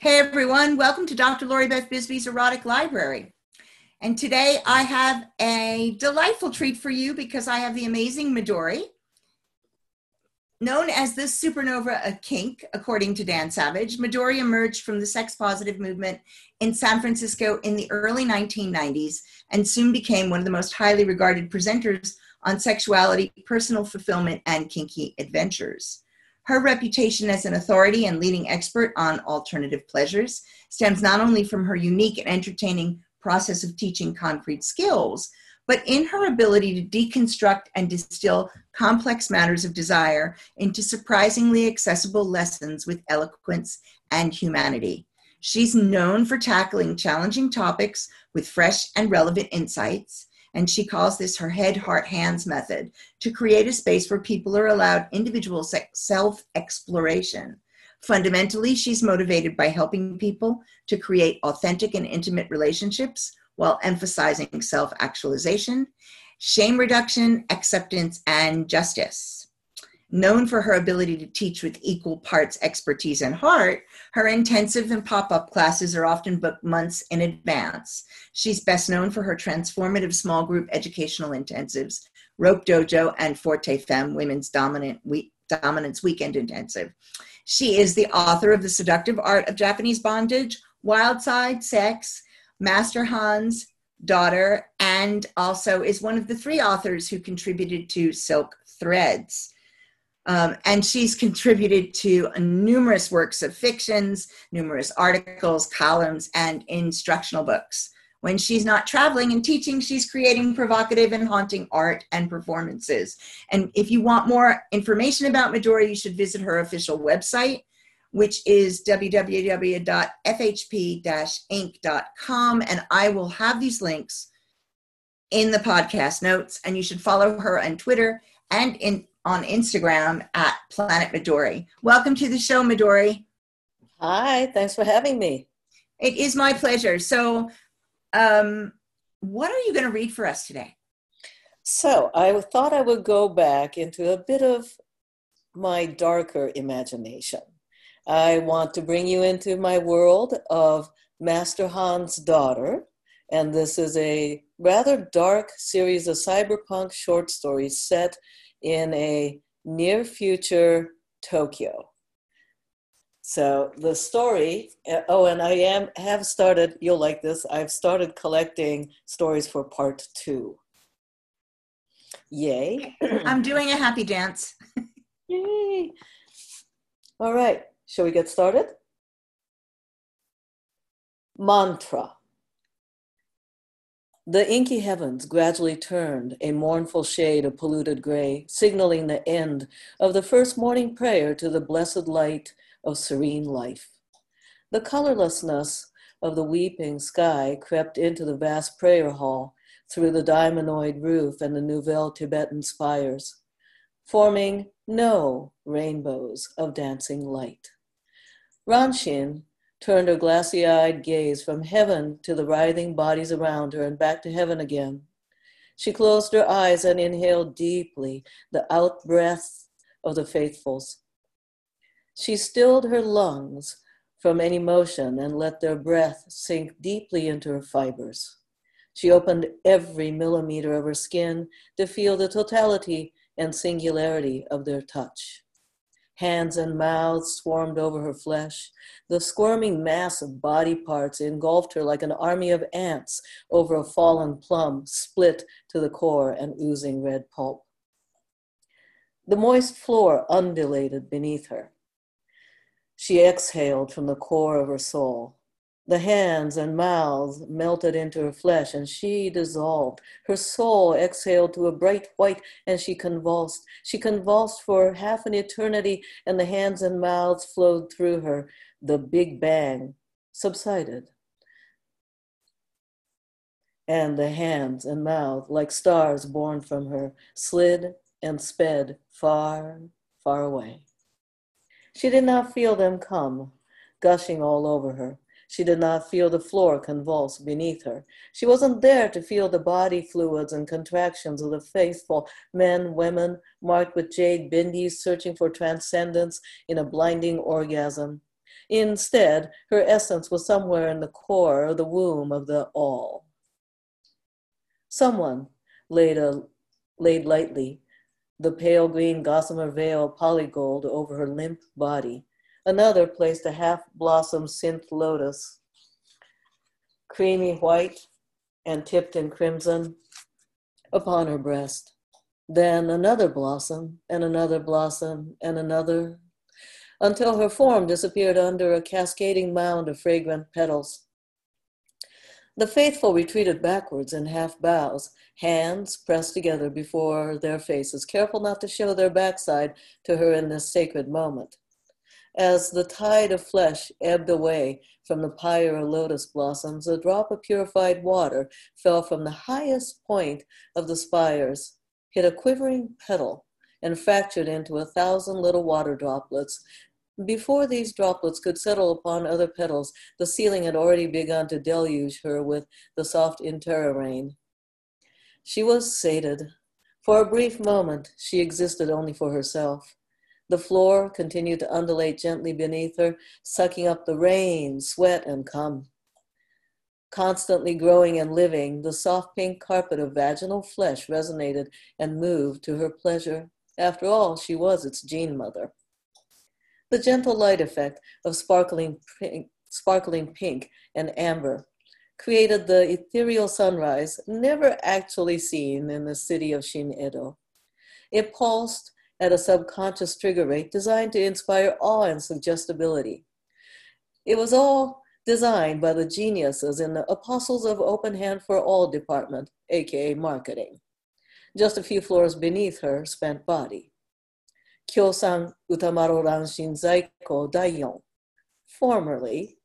Hey everyone, welcome to Dr. Lori Beth Bisbee's Erotic Library. And today I have a delightful treat for you because I have the amazing Midori. Known as the supernova of kink, according to Dan Savage, Midori emerged from the sex positive movement in San Francisco in the early 1990s and soon became one of the most highly regarded presenters on sexuality, personal fulfillment, and kinky adventures. Her reputation as an authority and leading expert on alternative pleasures stems not only from her unique and entertaining process of teaching concrete skills, but in her ability to deconstruct and distill complex matters of desire into surprisingly accessible lessons with eloquence and humanity. She's known for tackling challenging topics with fresh and relevant insights and she calls this her head, heart, hands method to create a space where people are allowed individual self exploration. Fundamentally, she's motivated by helping people to create authentic and intimate relationships while emphasizing self actualization, shame reduction, acceptance, and justice. Known for her ability to teach with equal parts expertise and heart, her intensive and pop up classes are often booked months in advance. She's best known for her transformative small group educational intensives, Rope Dojo, and Forte Femme Women's Dominant Week, Dominance Weekend Intensive. She is the author of The Seductive Art of Japanese Bondage, Wild Side Sex, Master Han's Daughter, and also is one of the three authors who contributed to Silk Threads. Um, and she's contributed to numerous works of fictions, numerous articles, columns, and instructional books. When she's not traveling and teaching, she's creating provocative and haunting art and performances. And if you want more information about Midori, you should visit her official website, which is www.fhp-inc.com. And I will have these links in the podcast notes. And you should follow her on Twitter and in on Instagram at Planet Midori. Welcome to the show, Midori. Hi, thanks for having me. It is my pleasure. So, um, what are you going to read for us today? So, I thought I would go back into a bit of my darker imagination. I want to bring you into my world of Master Han's daughter, and this is a rather dark series of cyberpunk short stories set in a near future Tokyo. So the story, uh, oh, and I am have started. You'll like this. I've started collecting stories for part two. Yay! I'm doing a happy dance. Yay! All right, shall we get started? Mantra. The inky heavens gradually turned a mournful shade of polluted gray, signaling the end of the first morning prayer to the blessed light of serene life. The colorlessness of the weeping sky crept into the vast prayer hall through the diamondoid roof and the Nouvelle Tibetan spires, forming no rainbows of dancing light. Ranshin turned her glassy eyed gaze from heaven to the writhing bodies around her and back to heaven again. She closed her eyes and inhaled deeply the out breath of the faithfuls. She stilled her lungs from any motion and let their breath sink deeply into her fibers. She opened every millimeter of her skin to feel the totality and singularity of their touch. Hands and mouths swarmed over her flesh. The squirming mass of body parts engulfed her like an army of ants over a fallen plum, split to the core and oozing red pulp. The moist floor undulated beneath her. She exhaled from the core of her soul. The hands and mouths melted into her flesh, and she dissolved. Her soul exhaled to a bright white, and she convulsed. She convulsed for half an eternity, and the hands and mouths flowed through her. The Big Bang subsided. And the hands and mouth, like stars born from her, slid and sped far, far away. She did not feel them come, gushing all over her. She did not feel the floor convulse beneath her. She wasn't there to feel the body fluids and contractions of the faithful men, women, marked with jade bindis searching for transcendence in a blinding orgasm. Instead, her essence was somewhere in the core of the womb of the all. Someone laid, a, laid lightly the pale green gossamer veil polygold over her limp body. Another placed a half blossom synth lotus, creamy white and tipped in crimson, upon her breast. Then another blossom, and another blossom, and another, until her form disappeared under a cascading mound of fragrant petals. The faithful retreated backwards in half bows, hands pressed together before their faces, careful not to show their backside to her in this sacred moment. As the tide of flesh ebbed away from the pyre of lotus blossoms, a drop of purified water fell from the highest point of the spires, hit a quivering petal, and fractured into a thousand little water droplets before these droplets could settle upon other petals, the ceiling had already begun to deluge her with the soft inter rain. She was sated. For a brief moment, she existed only for herself. The floor continued to undulate gently beneath her, sucking up the rain, sweat, and cum. Constantly growing and living, the soft pink carpet of vaginal flesh resonated and moved to her pleasure. After all, she was its gene mother. The gentle light effect of sparkling pink, sparkling pink and amber created the ethereal sunrise never actually seen in the city of Shin Edo. It pulsed at a subconscious trigger rate designed to inspire awe and suggestibility. It was all designed by the geniuses in the Apostles of Open Hand for All department, aka marketing, just a few floors beneath her spent body. Kyosan Utamaro Ranshin Zaiko Daiyon, formerly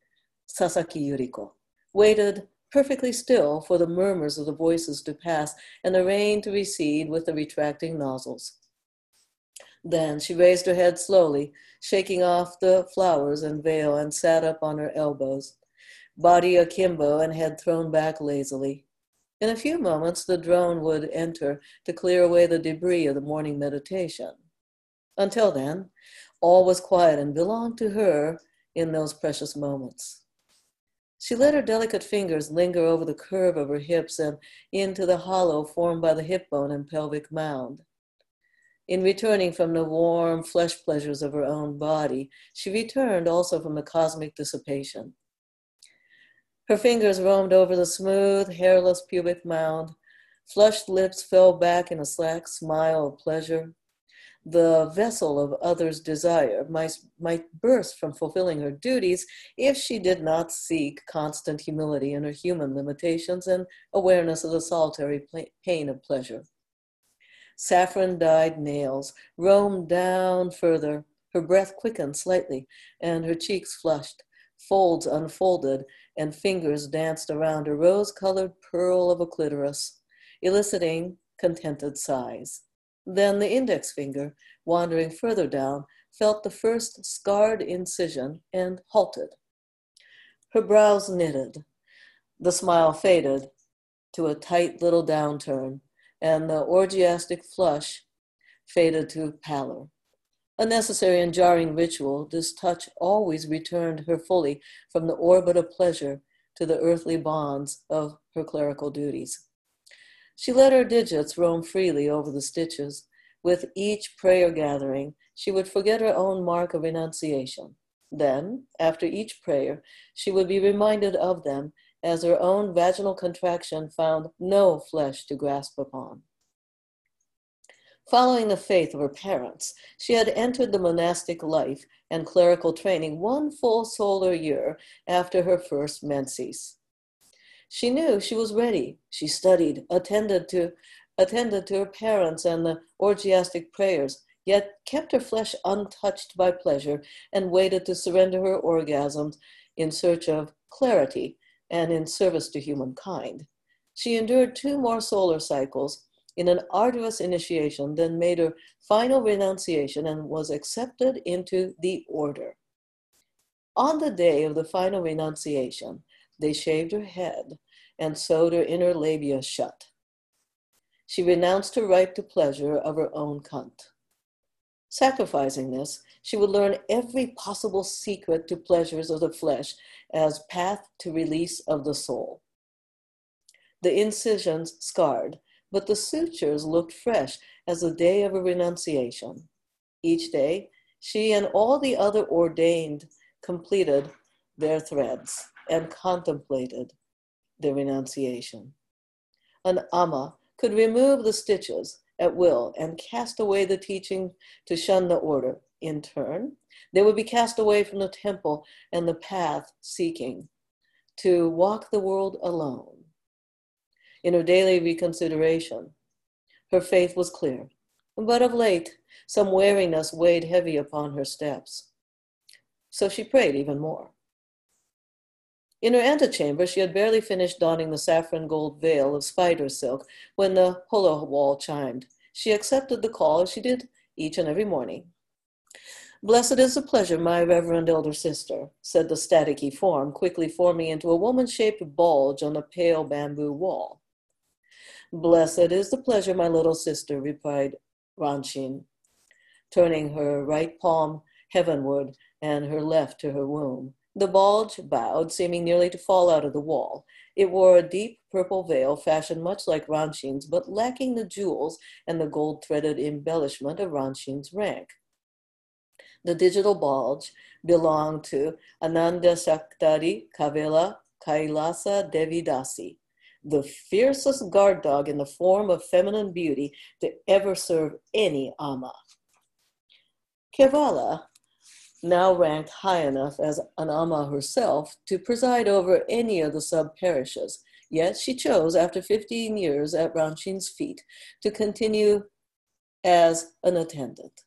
Sasaki Yuriko, waited perfectly still for the murmurs of the voices to pass and the rain to recede with the retracting nozzles. Then she raised her head slowly, shaking off the flowers and veil, and sat up on her elbows, body akimbo and head thrown back lazily. In a few moments, the drone would enter to clear away the debris of the morning meditation. Until then, all was quiet and belonged to her in those precious moments. She let her delicate fingers linger over the curve of her hips and into the hollow formed by the hip bone and pelvic mound. In returning from the warm flesh pleasures of her own body, she returned also from the cosmic dissipation. Her fingers roamed over the smooth, hairless pubic mound. Flushed lips fell back in a slack smile of pleasure the vessel of others' desire might, might burst from fulfilling her duties if she did not seek constant humility in her human limitations and awareness of the solitary pain of pleasure. Saffron dyed nails roamed down further. Her breath quickened slightly, and her cheeks flushed. Folds unfolded, and fingers danced around a rose colored pearl of a clitoris, eliciting contented sighs. Then the index finger, wandering further down, felt the first scarred incision and halted. Her brows knitted. The smile faded to a tight little downturn, and the orgiastic flush faded to pallor. A necessary and jarring ritual, this touch always returned her fully from the orbit of pleasure to the earthly bonds of her clerical duties. She let her digits roam freely over the stitches. With each prayer gathering, she would forget her own mark of renunciation. Then, after each prayer, she would be reminded of them as her own vaginal contraction found no flesh to grasp upon. Following the faith of her parents, she had entered the monastic life and clerical training one full solar year after her first menses. She knew she was ready. She studied, attended to, attended to her parents and the orgiastic prayers, yet kept her flesh untouched by pleasure and waited to surrender her orgasms in search of clarity and in service to humankind. She endured two more solar cycles in an arduous initiation, then made her final renunciation and was accepted into the order. On the day of the final renunciation, they shaved her head and sewed her inner labia shut. She renounced her right to pleasure of her own cunt. Sacrificing this, she would learn every possible secret to pleasures of the flesh as path to release of the soul. The incisions scarred, but the sutures looked fresh as the day of a renunciation. Each day, she and all the other ordained completed their threads and contemplated their renunciation. An Amma could remove the stitches at will and cast away the teaching to shun the order. In turn, they would be cast away from the temple and the path seeking to walk the world alone. In her daily reconsideration, her faith was clear, but of late, some weariness weighed heavy upon her steps. So she prayed even more. In her antechamber, she had barely finished donning the saffron gold veil of spider silk when the holo wall chimed. She accepted the call as she did each and every morning. Blessed is the pleasure, my reverend elder sister, said the staticky form, quickly forming into a woman shaped bulge on the pale bamboo wall. Blessed is the pleasure, my little sister, replied Ranshin, turning her right palm heavenward and her left to her womb. The bulge bowed, seeming nearly to fall out of the wall. It wore a deep purple veil fashioned much like Ranshin's, but lacking the jewels and the gold threaded embellishment of Ranshin's rank. The digital bulge belonged to Ananda Shaktari Kevala Kailasa Devidasi, the fiercest guard dog in the form of feminine beauty to ever serve any Amma. Kevala now ranked high enough as an Amma herself to preside over any of the sub parishes. Yet she chose, after 15 years at Ranshin's feet, to continue as an attendant,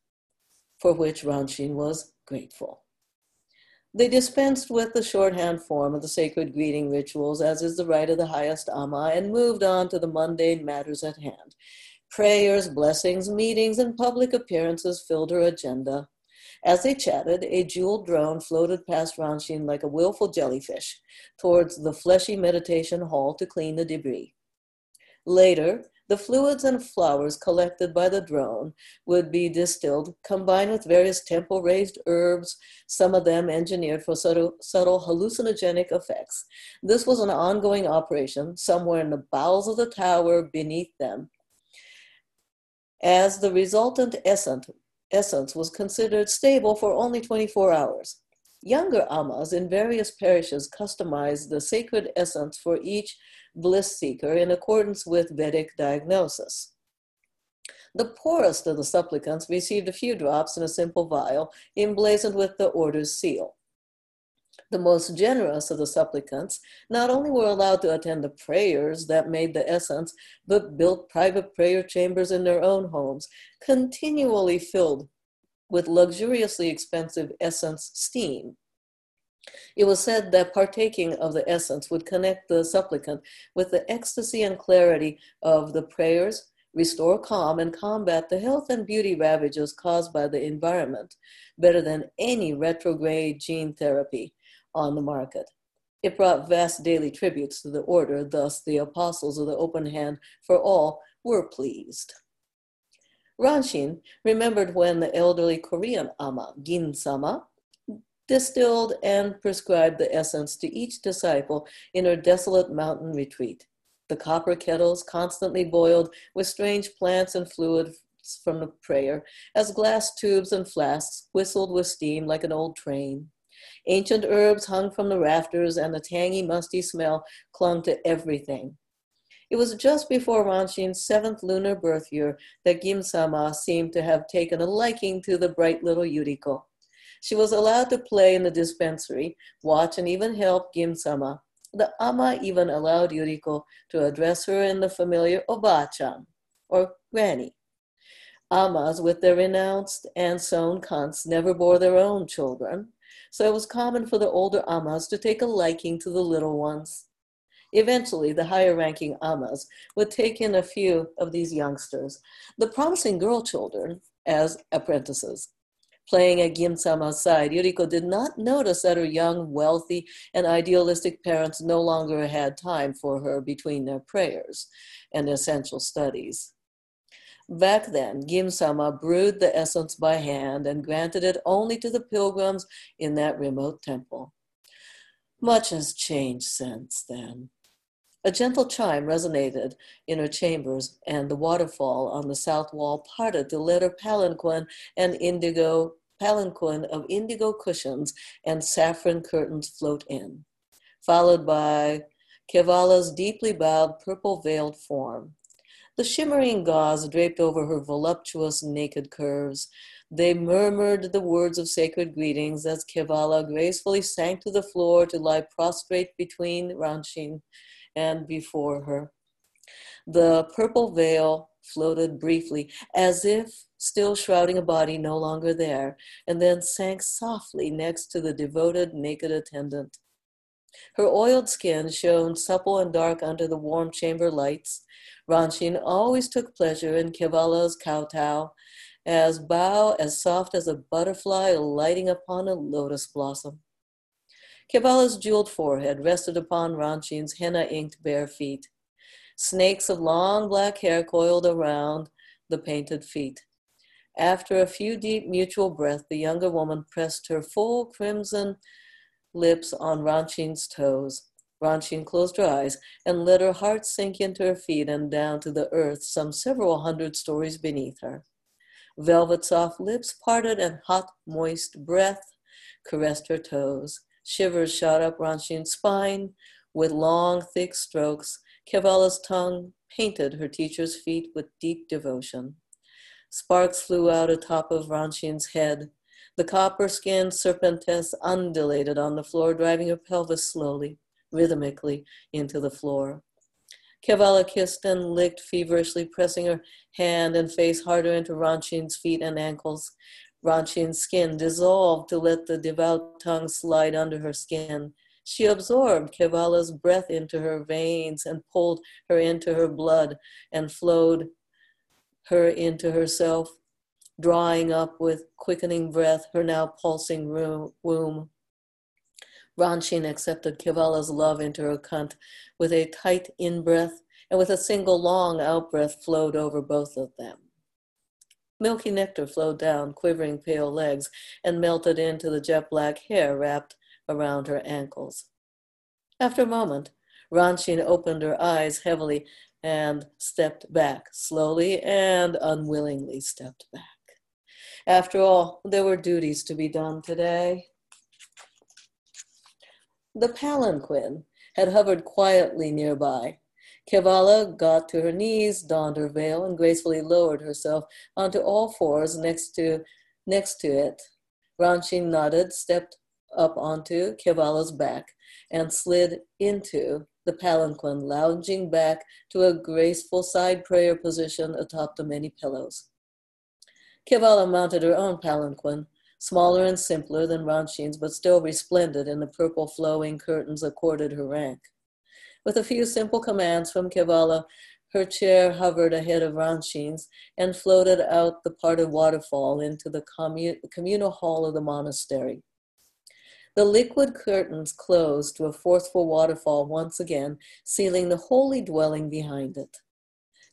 for which Ranshin was grateful. They dispensed with the shorthand form of the sacred greeting rituals, as is the right of the highest Amma, and moved on to the mundane matters at hand. Prayers, blessings, meetings, and public appearances filled her agenda. As they chatted, a jeweled drone floated past Ranshin like a willful jellyfish towards the fleshy meditation hall to clean the debris. Later, the fluids and flowers collected by the drone would be distilled, combined with various temple raised herbs, some of them engineered for subtle, subtle, hallucinogenic effects. This was an ongoing operation somewhere in the bowels of the tower beneath them. As the resultant essence essence was considered stable for only 24 hours. Younger ammas in various parishes customized the sacred essence for each bliss seeker in accordance with Vedic diagnosis. The poorest of the supplicants received a few drops in a simple vial emblazoned with the order's seal. The most generous of the supplicants not only were allowed to attend the prayers that made the essence, but built private prayer chambers in their own homes, continually filled with luxuriously expensive essence steam. It was said that partaking of the essence would connect the supplicant with the ecstasy and clarity of the prayers, restore calm, and combat the health and beauty ravages caused by the environment better than any retrograde gene therapy on the market. It brought vast daily tributes to the order, thus, the apostles of the open hand for all were pleased. Ranshin remembered when the elderly Korean Ama, Gin Sama, distilled and prescribed the essence to each disciple in her desolate mountain retreat. The copper kettles constantly boiled with strange plants and fluids from the prayer, as glass tubes and flasks whistled with steam like an old train. Ancient herbs hung from the rafters, and the tangy, musty smell clung to everything. It was just before Ranshin's seventh lunar birth year that Gim Sama seemed to have taken a liking to the bright little Yuriko. She was allowed to play in the dispensary, watch, and even help Gim Sama. The ama even allowed Yuriko to address her in the familiar Oba-chan, or Granny. Amas, with their renounced and sewn cunts, never bore their own children so it was common for the older Amas to take a liking to the little ones. Eventually, the higher ranking Amas would take in a few of these youngsters, the promising girl children, as apprentices. Playing at Gimsama's side, Yuriko did not notice that her young, wealthy, and idealistic parents no longer had time for her between their prayers and essential studies. Back then, Gimsama brewed the essence by hand and granted it only to the pilgrims in that remote temple. Much has changed since then. A gentle chime resonated in her chambers, and the waterfall on the south wall parted to let her palanquin and indigo palanquin of indigo cushions and saffron curtains float in, followed by Kevala's deeply bowed purple veiled form. The shimmering gauze draped over her voluptuous naked curves. They murmured the words of sacred greetings as Kevala gracefully sank to the floor to lie prostrate between Ranshin and before her. The purple veil floated briefly, as if still shrouding a body no longer there, and then sank softly next to the devoted naked attendant. Her oiled skin shone supple and dark under the warm chamber lights. Ranshin always took pleasure in Kevala's kowtow, as bow as soft as a butterfly alighting upon a lotus blossom. Kevala's jeweled forehead rested upon Ranshin's henna-inked bare feet. Snakes of long black hair coiled around the painted feet. After a few deep mutual breaths, the younger woman pressed her full crimson lips on Ranshin's toes. Ranshin closed her eyes and let her heart sink into her feet and down to the earth some several hundred stories beneath her. Velvet soft lips parted and hot, moist breath caressed her toes. Shivers shot up Ranshin's spine. With long, thick strokes, Kevala's tongue painted her teacher's feet with deep devotion. Sparks flew out atop of Ranshin's head. The copper skinned serpentess undulated on the floor, driving her pelvis slowly, rhythmically into the floor. Kevala kissed and licked feverishly, pressing her hand and face harder into Ranshin's feet and ankles. Ranshin's skin dissolved to let the devout tongue slide under her skin. She absorbed Kevala's breath into her veins and pulled her into her blood and flowed her into herself drawing up with quickening breath her now pulsing womb. Ranshin accepted Kevala's love into her cunt with a tight in breath, and with a single long out breath flowed over both of them. Milky nectar flowed down quivering pale legs and melted into the jet black hair wrapped around her ankles. After a moment, Ranshin opened her eyes heavily and stepped back, slowly and unwillingly stepped back. After all, there were duties to be done today. The palanquin had hovered quietly nearby. Kevala got to her knees, donned her veil, and gracefully lowered herself onto all fours next to, next to it. Ranshin nodded, stepped up onto Kevala's back, and slid into the palanquin, lounging back to a graceful side prayer position atop the many pillows. Kevala mounted her own palanquin, smaller and simpler than Ranshin's, but still resplendent in the purple flowing curtains accorded her rank. With a few simple commands from Kevala, her chair hovered ahead of Ranshin's and floated out the parted waterfall into the communal hall of the monastery. The liquid curtains closed to a forceful waterfall once again, sealing the holy dwelling behind it.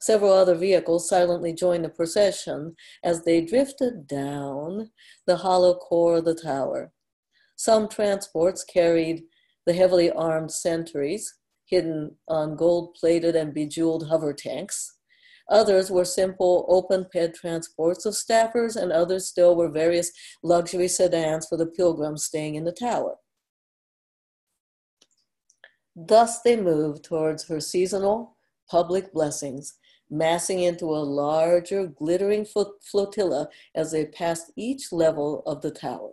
Several other vehicles silently joined the procession as they drifted down the hollow core of the tower. Some transports carried the heavily armed sentries hidden on gold plated and bejeweled hover tanks. Others were simple open ped transports of staffers, and others still were various luxury sedans for the pilgrims staying in the tower. Thus they moved towards her seasonal public blessings, massing into a larger, glittering flotilla as they passed each level of the tower.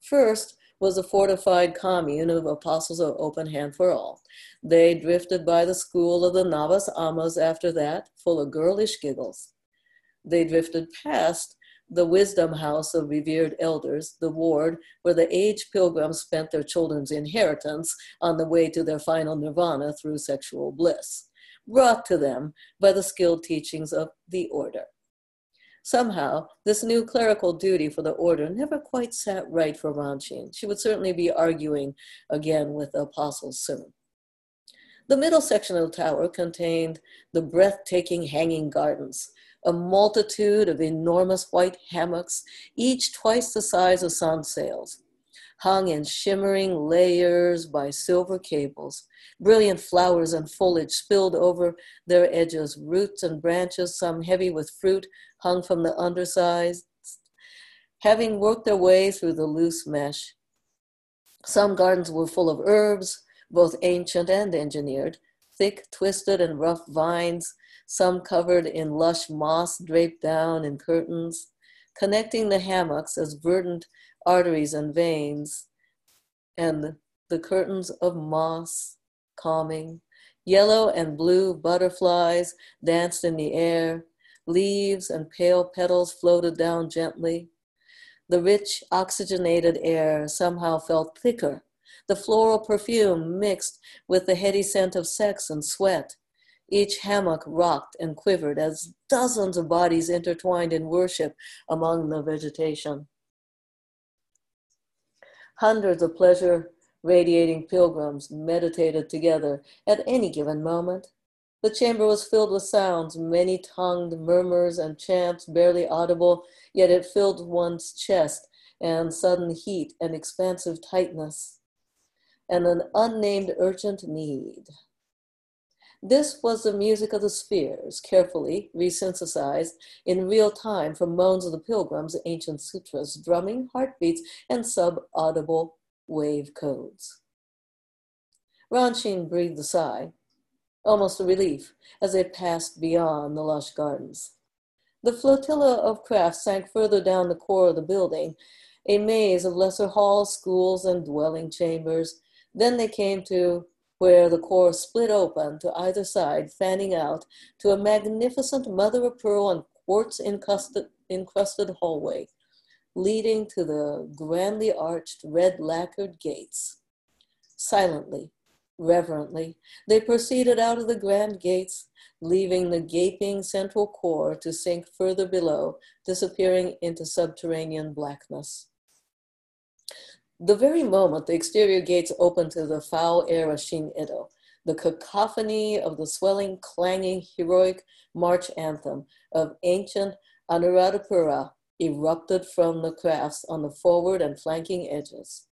First was a fortified commune of apostles of open hand for all. They drifted by the school of the Navas Amas after that, full of girlish giggles. They drifted past the wisdom house of revered elders, the ward where the aged pilgrims spent their children's inheritance on the way to their final nirvana through sexual bliss brought to them by the skilled teachings of the order. Somehow, this new clerical duty for the order never quite sat right for Ranshin. She would certainly be arguing again with the apostles soon. The middle section of the tower contained the breathtaking hanging gardens, a multitude of enormous white hammocks, each twice the size of sun sails, hung in shimmering layers by silver cables. Brilliant flowers and foliage spilled over their edges, roots and branches, some heavy with fruit, hung from the undersides, having worked their way through the loose mesh. Some gardens were full of herbs, both ancient and engineered, thick, twisted, and rough vines, some covered in lush moss draped down in curtains, connecting the hammocks as verdant arteries and veins, and the curtains of moss calming. Yellow and blue butterflies danced in the air, leaves and pale petals floated down gently. The rich, oxygenated air somehow felt thicker. The floral perfume mixed with the heady scent of sex and sweat. Each hammock rocked and quivered as dozens of bodies intertwined in worship among the vegetation. Hundreds of pleasure radiating pilgrims meditated together at any given moment. The chamber was filled with sounds, many tongued murmurs and chants barely audible, yet it filled one's chest and sudden heat and expansive tightness, and an unnamed urgent need. This was the music of the spheres, carefully resynthesized in real time from moans of the pilgrims, ancient sutras, drumming, heartbeats, and sub-audible wave codes. Ranshin breathed a sigh, almost a relief, as they passed beyond the lush gardens. The flotilla of craft sank further down the core of the building, a maze of lesser halls, schools, and dwelling chambers. Then they came to where the core split open to either side, fanning out to a magnificent mother of pearl and quartz encrusted, hallway leading to the grandly arched red lacquered gates. Silently, reverently, they proceeded out of the grand gates, leaving the gaping central core to sink further below, disappearing into subterranean blackness. The very moment the exterior gates opened to the foul air of Shin Edo, the cacophony of the swelling, clanging, heroic march anthem of ancient Anuradhapura erupted from the crafts on the forward and flanking edges,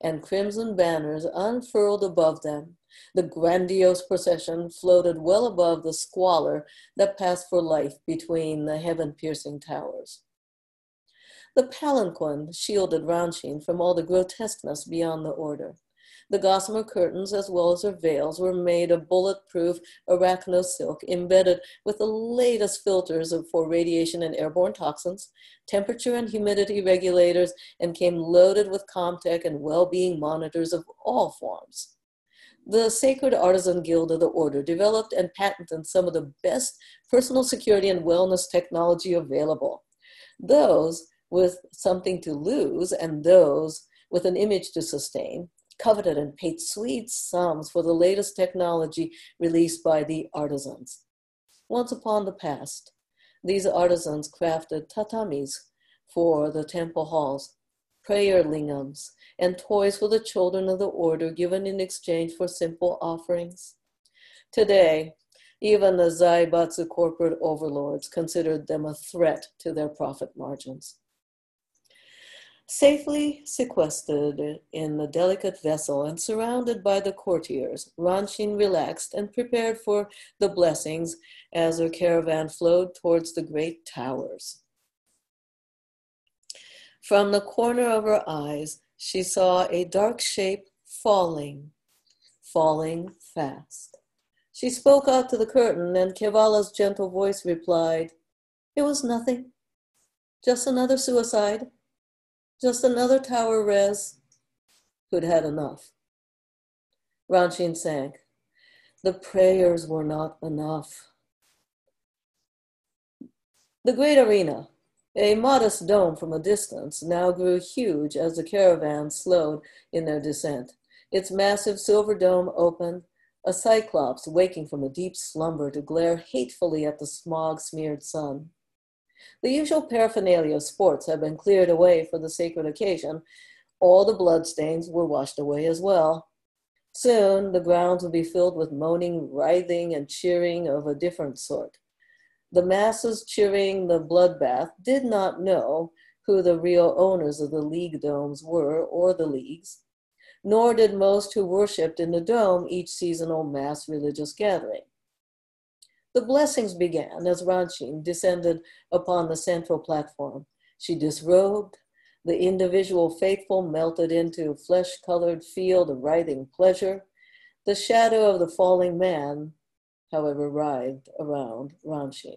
and crimson banners unfurled above them. The grandiose procession floated well above the squalor that passed for life between the heaven piercing towers. The palanquin shielded Ranshin from all the grotesqueness beyond the order. The gossamer curtains, as well as her veils, were made of bulletproof arachno silk embedded with the latest filters for radiation and airborne toxins, temperature and humidity regulators, and came loaded with Comtech and well being monitors of all forms. The Sacred Artisan Guild of the Order developed and patented some of the best personal security and wellness technology available. Those with something to lose and those with an image to sustain coveted and paid sweet sums for the latest technology released by the artisans. Once upon the past, these artisans crafted tatamis for the temple halls, prayer lingams, and toys for the children of the order given in exchange for simple offerings. Today, even the Zaibatsu corporate overlords considered them a threat to their profit margins. Safely sequestered in the delicate vessel and surrounded by the courtiers, Ranshin relaxed and prepared for the blessings as her caravan flowed towards the great towers. From the corner of her eyes, she saw a dark shape falling, falling fast. She spoke out to the curtain, and Kevala's gentle voice replied, It was nothing, just another suicide. Just another tower res who'd had enough. Ranshin sank. The prayers were not enough. The great arena, a modest dome from a distance, now grew huge as the caravans slowed in their descent. Its massive silver dome opened, a cyclops waking from a deep slumber to glare hatefully at the smog smeared sun. The usual paraphernalia of sports had been cleared away for the sacred occasion. All the bloodstains were washed away as well. Soon the grounds would be filled with moaning, writhing, and cheering of a different sort. The masses cheering the bloodbath did not know who the real owners of the league domes were or the leagues, nor did most who worshipped in the dome each seasonal mass religious gathering. The blessings began as Ranshin descended upon the central platform. She disrobed, the individual faithful melted into flesh colored field of writhing pleasure. The shadow of the falling man, however, writhed around Ranshin.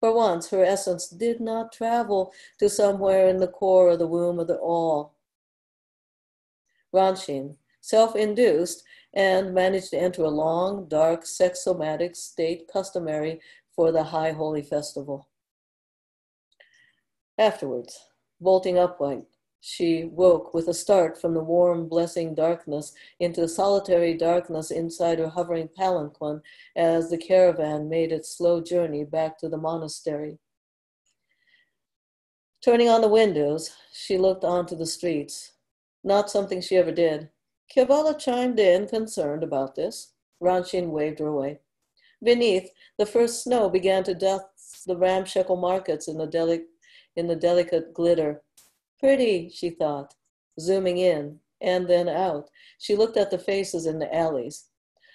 For once, her essence did not travel to somewhere in the core of the womb of the all. Ranshin, self induced, and managed to enter a long, dark, sex-somatic state customary for the High Holy Festival. Afterwards, bolting upright, she woke with a start from the warm, blessing darkness into the solitary darkness inside her hovering palanquin as the caravan made its slow journey back to the monastery. Turning on the windows, she looked onto the streets. Not something she ever did. Kevala chimed in, concerned about this. Ranshin waved her away. Beneath, the first snow began to dust the ramshackle markets in the, deli- in the delicate glitter. Pretty, she thought, zooming in and then out. She looked at the faces in the alleys.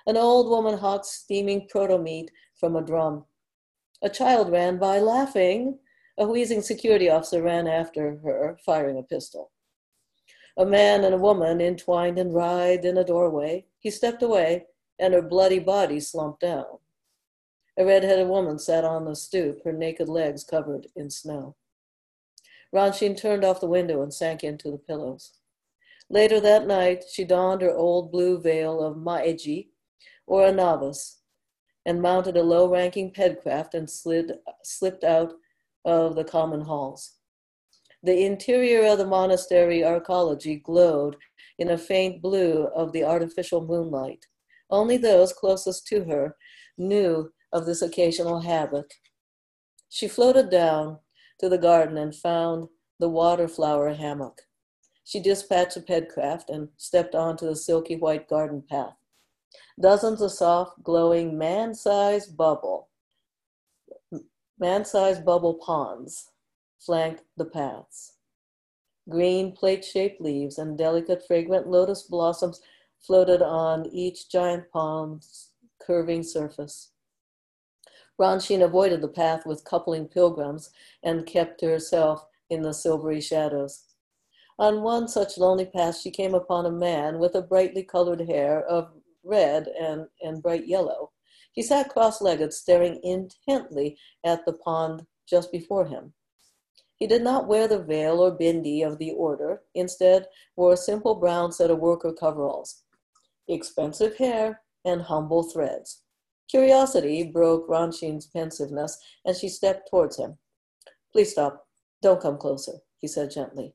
An old woman hawked steaming proto meat from a drum. A child ran by laughing. A wheezing security officer ran after her, firing a pistol. A man and a woman entwined and writhed in a doorway. He stepped away, and her bloody body slumped down. A red-headed woman sat on the stoop, her naked legs covered in snow. Ranshin turned off the window and sank into the pillows. Later that night, she donned her old blue veil of ma'eji, or a novice, and mounted a low-ranking pedcraft and slid, slipped out of the common halls. The interior of the monastery arcology glowed in a faint blue of the artificial moonlight. Only those closest to her knew of this occasional habit. She floated down to the garden and found the waterflower hammock. She dispatched a pedcraft and stepped onto the silky white garden path. Dozens of soft, glowing, man-sized bubble, man-sized bubble ponds flanked the paths. Green plate-shaped leaves and delicate fragrant lotus blossoms floated on each giant palm's curving surface. Ranshin avoided the path with coupling pilgrims and kept herself in the silvery shadows. On one such lonely path, she came upon a man with a brightly colored hair of red and, and bright yellow. He sat cross legged, staring intently at the pond just before him. He did not wear the veil or bindi of the order, instead, wore a simple brown set of worker coveralls, expensive hair, and humble threads. Curiosity broke Ranshin's pensiveness, and she stepped towards him. Please stop. Don't come closer, he said gently.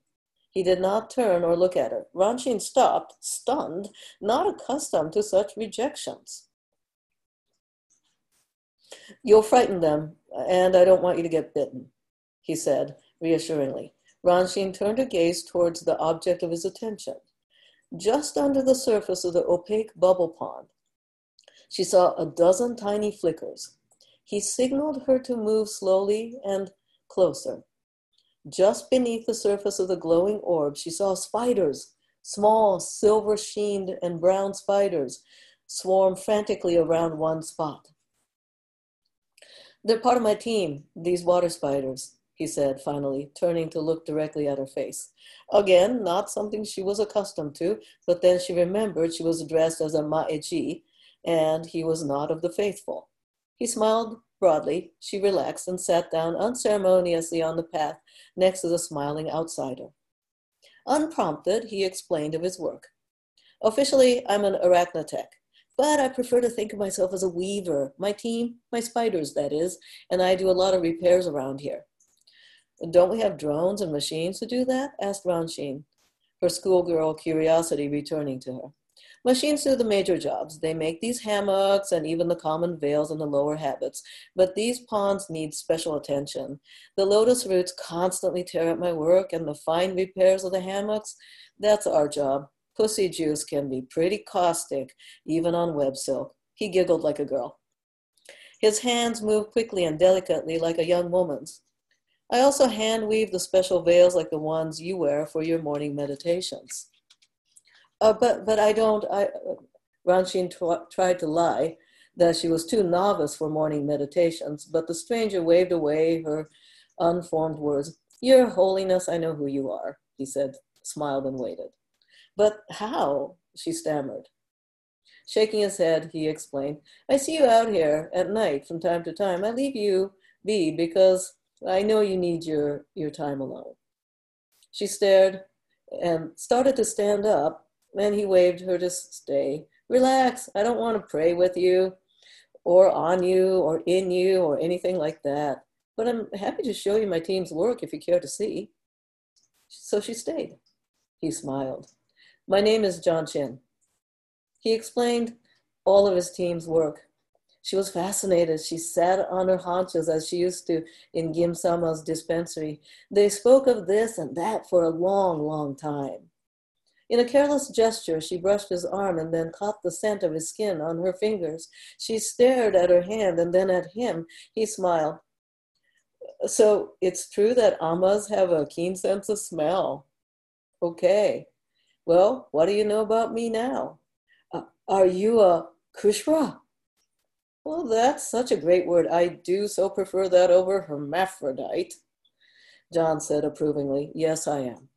He did not turn or look at her. Ranchin stopped, stunned, not accustomed to such rejections. You'll frighten them, and I don't want you to get bitten, he said, reassuringly. Ranshin turned her gaze towards the object of his attention. Just under the surface of the opaque bubble pond, she saw a dozen tiny flickers. He signaled her to move slowly and closer. Just beneath the surface of the glowing orb, she saw spiders, small, silver sheened and brown spiders, swarm frantically around one spot. They're part of my team, these water spiders he said finally, turning to look directly at her face. Again, not something she was accustomed to, but then she remembered she was addressed as a ma'eji, and he was not of the faithful. He smiled broadly. She relaxed and sat down unceremoniously on the path next to the smiling outsider. Unprompted, he explained of his work. Officially, I'm an arachnotech, but I prefer to think of myself as a weaver. My team, my spiders, that is, and I do a lot of repairs around here. Don't we have drones and machines to do that? asked Ranshin, her schoolgirl curiosity returning to her. Machines do the major jobs. They make these hammocks and even the common veils and the lower habits. But these ponds need special attention. The lotus roots constantly tear at my work, and the fine repairs of the hammocks, that's our job. Pussy juice can be pretty caustic, even on web silk. He giggled like a girl. His hands moved quickly and delicately like a young woman's. I also hand weave the special veils like the ones you wear for your morning meditations. Uh, but but I don't. I Ranshin t- tried to lie that she was too novice for morning meditations, but the stranger waved away her unformed words. Your Holiness, I know who you are, he said, smiled and waited. But how? she stammered. Shaking his head, he explained, I see you out here at night from time to time. I leave you be because I know you need your, your time alone. She stared and started to stand up, and he waved her to stay. Relax, I don't want to pray with you or on you or in you or anything like that. But I'm happy to show you my team's work if you care to see. So she stayed. He smiled. My name is John Chin. He explained all of his team's work. She was fascinated. She sat on her haunches as she used to in Gim Sama's dispensary. They spoke of this and that for a long, long time. In a careless gesture, she brushed his arm and then caught the scent of his skin on her fingers. She stared at her hand and then at him. He smiled. So it's true that Amas have a keen sense of smell. Okay. Well, what do you know about me now? Uh, are you a Kushra? Well, that's such a great word. I do so prefer that over hermaphrodite. John said approvingly, Yes, I am.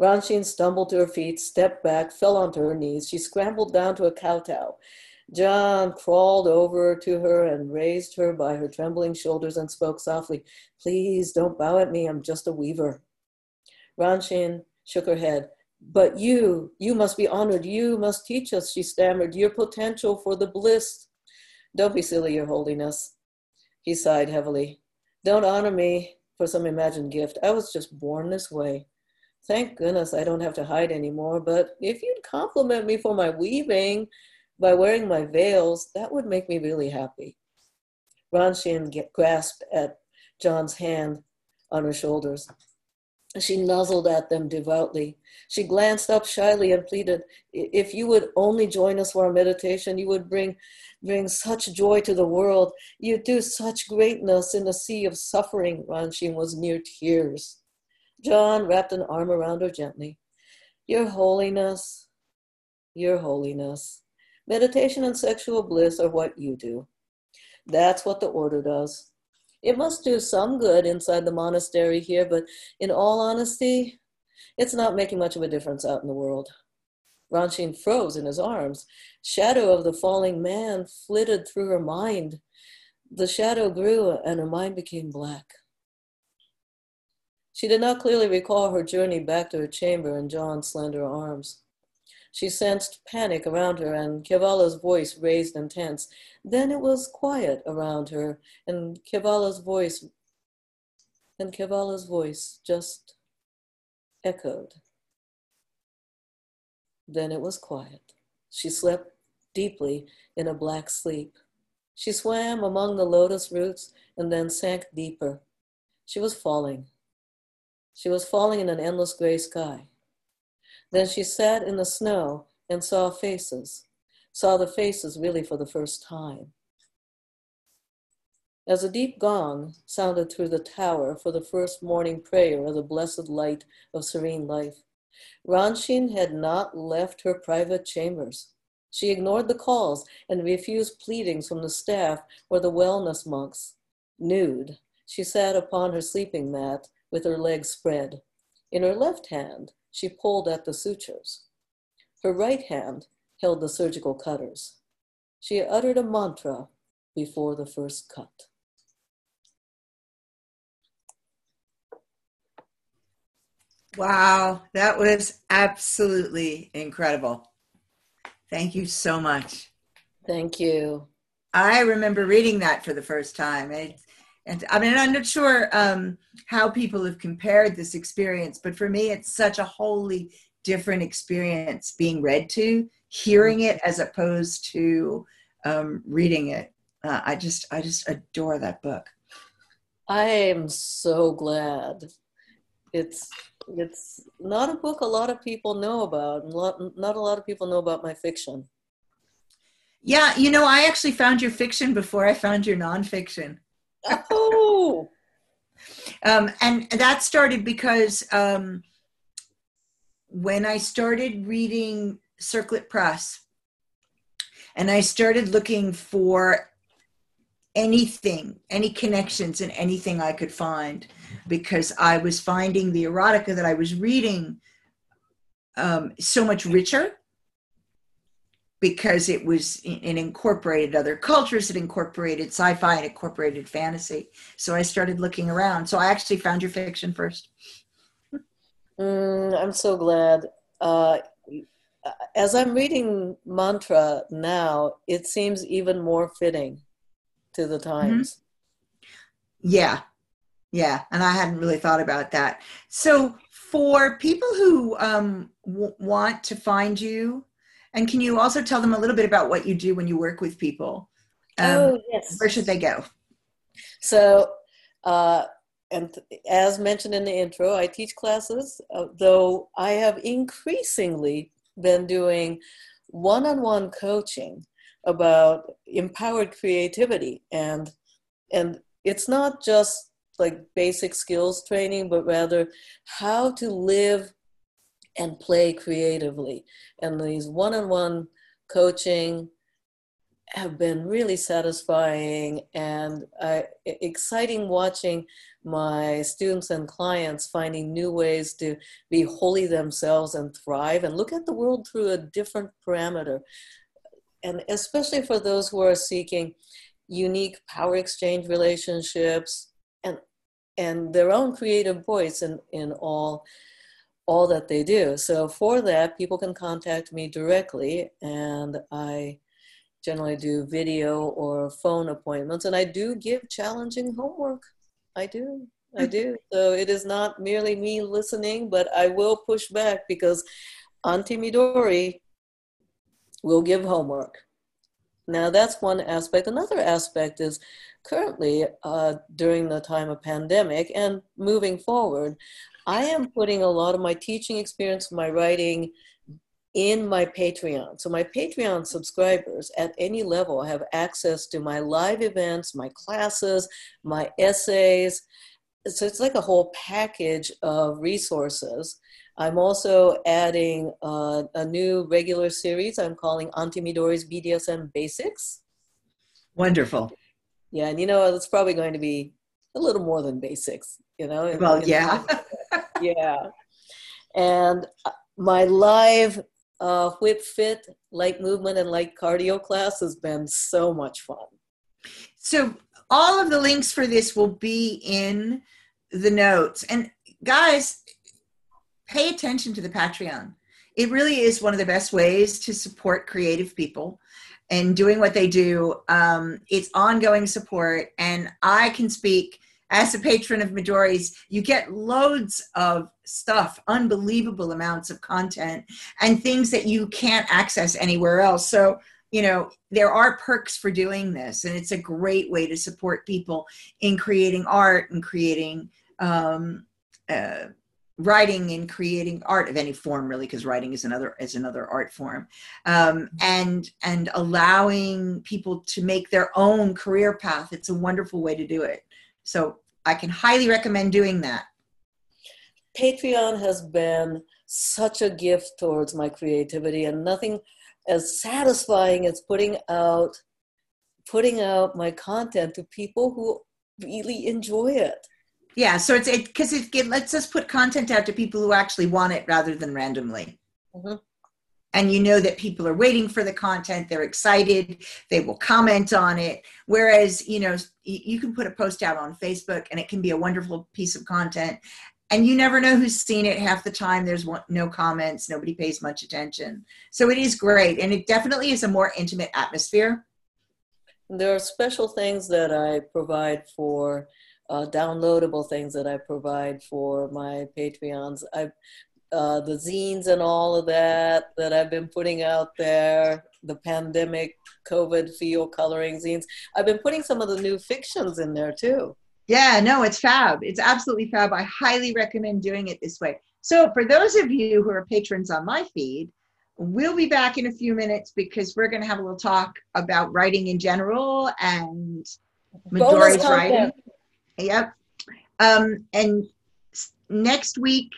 Ranshin stumbled to her feet, stepped back, fell onto her knees. She scrambled down to a kowtow. John crawled over to her and raised her by her trembling shoulders and spoke softly, Please don't bow at me, I'm just a weaver. Ranshin shook her head. But you, you must be honored. You must teach us, she stammered, your potential for the bliss. Don't be silly, Your Holiness. He sighed heavily. Don't honor me for some imagined gift. I was just born this way. Thank goodness I don't have to hide anymore, but if you'd compliment me for my weaving by wearing my veils, that would make me really happy. Ranshin grasped at John's hand on her shoulders. She nuzzled at them devoutly. She glanced up shyly and pleaded, If you would only join us for our meditation, you would bring, bring such joy to the world. You'd do such greatness in a sea of suffering. Ranshin was near tears. John wrapped an arm around her gently. Your holiness, your holiness. Meditation and sexual bliss are what you do. That's what the order does. It must do some good inside the monastery here, but in all honesty, it's not making much of a difference out in the world. Ranshin froze in his arms. Shadow of the falling man flitted through her mind. The shadow grew and her mind became black. She did not clearly recall her journey back to her chamber in John's slender arms. She sensed panic around her, and Kevala's voice raised and tense. Then it was quiet around her, and Kevala's voice and Kevala's voice just echoed. Then it was quiet. She slept deeply in a black sleep. She swam among the lotus roots and then sank deeper. She was falling. She was falling in an endless gray sky. Then she sat in the snow and saw faces, saw the faces really for the first time. As a deep gong sounded through the tower for the first morning prayer of the blessed light of serene life, Ranshin had not left her private chambers. She ignored the calls and refused pleadings from the staff or the wellness monks. Nude, she sat upon her sleeping mat with her legs spread. In her left hand, she pulled at the sutures. Her right hand held the surgical cutters. She uttered a mantra before the first cut. Wow, that was absolutely incredible. Thank you so much. Thank you. I remember reading that for the first time. It, and I mean, I'm not sure um, how people have compared this experience, but for me, it's such a wholly different experience being read to, hearing it as opposed to um, reading it. Uh, I just, I just adore that book. I am so glad. It's, it's not a book a lot of people know about. Not, not a lot of people know about my fiction. Yeah, you know, I actually found your fiction before I found your nonfiction. Oh. um, and that started because um, when I started reading Circlet Press and I started looking for anything, any connections and anything I could find, because I was finding the erotica that I was reading um, so much richer because it was it incorporated other cultures it incorporated sci-fi and incorporated fantasy. So i started looking around. So i actually found your fiction first. Mm, i'm so glad. Uh, as i'm reading mantra now it seems even more fitting to the times. Mm-hmm. yeah. Yeah and i hadn't really thought about that. So for people who um, w- want to find you and can you also tell them a little bit about what you do when you work with people? Um, oh, yes. Where should they go? So, uh, and as mentioned in the intro, I teach classes, uh, though I have increasingly been doing one on one coaching about empowered creativity. And, and it's not just like basic skills training, but rather how to live and play creatively. And these one on one coaching have been really satisfying and uh, exciting watching my students and clients finding new ways to be wholly themselves and thrive and look at the world through a different parameter. And especially for those who are seeking unique power exchange relationships and and their own creative voice in, in all all that they do. So for that, people can contact me directly, and I generally do video or phone appointments, and I do give challenging homework. I do. I do. So it is not merely me listening, but I will push back because Auntie Midori will give homework. Now that's one aspect. Another aspect is currently uh, during the time of pandemic and moving forward, I am putting a lot of my teaching experience, my writing in my Patreon. So my Patreon subscribers at any level have access to my live events, my classes, my essays. So it's like a whole package of resources. I'm also adding uh, a new regular series I'm calling Auntie Midori's BDSM Basics. Wonderful. Yeah, and you know, it's probably going to be a little more than basics, you know? Well, yeah. yeah. And uh, my live uh, whip fit light movement and light cardio class has been so much fun. So all of the links for this will be in the notes. And guys, pay attention to the Patreon. It really is one of the best ways to support creative people and doing what they do. Um, it's ongoing support, and I can speak as a patron of Midori's, you get loads of stuff, unbelievable amounts of content, and things that you can't access anywhere else. So, you know, there are perks for doing this, and it's a great way to support people in creating art and creating um, uh, writing and creating art of any form really because writing is another is another art form um, and and allowing people to make their own career path it's a wonderful way to do it so I can highly recommend doing that. Patreon has been such a gift towards my creativity and nothing as satisfying as putting out putting out my content to people who really enjoy it. Yeah, so it's it because it, it, lets us put content out to people who actually want it rather than randomly. Mm-hmm and you know that people are waiting for the content they're excited they will comment on it. Whereas you know you can put a post out on facebook and it can be a wonderful piece of content and you never know who's seen it half the time there's no comments nobody pays much attention. So it is great and it definitely is a more intimate atmosphere. There are special things that i provide for uh, downloadable things that I provide for my Patreons. I uh, the zines and all of that that I've been putting out there, the pandemic COVID feel coloring zines. I've been putting some of the new fictions in there too. Yeah, no, it's fab. It's absolutely fab. I highly recommend doing it this way. So, for those of you who are patrons on my feed, we'll be back in a few minutes because we're going to have a little talk about writing in general and Midori's writing. Yep. Um, and next week,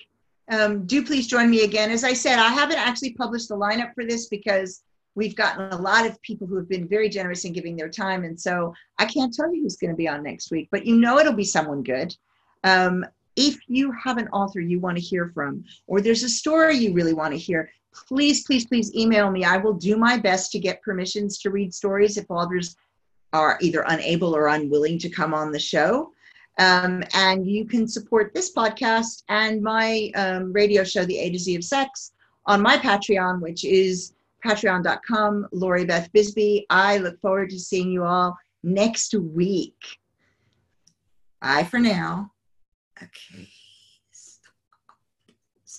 um, do please join me again. As I said, I haven't actually published the lineup for this because we've gotten a lot of people who have been very generous in giving their time. And so I can't tell you who's going to be on next week, but you know it'll be someone good. Um, if you have an author you want to hear from, or there's a story you really want to hear, please, please, please email me. I will do my best to get permissions to read stories if authors are either unable or unwilling to come on the show. Um, and you can support this podcast and my um, radio show, The A to Z of Sex, on my Patreon, which is patreon.com, Lori Beth Bisbee. I look forward to seeing you all next week. Bye for now. Okay.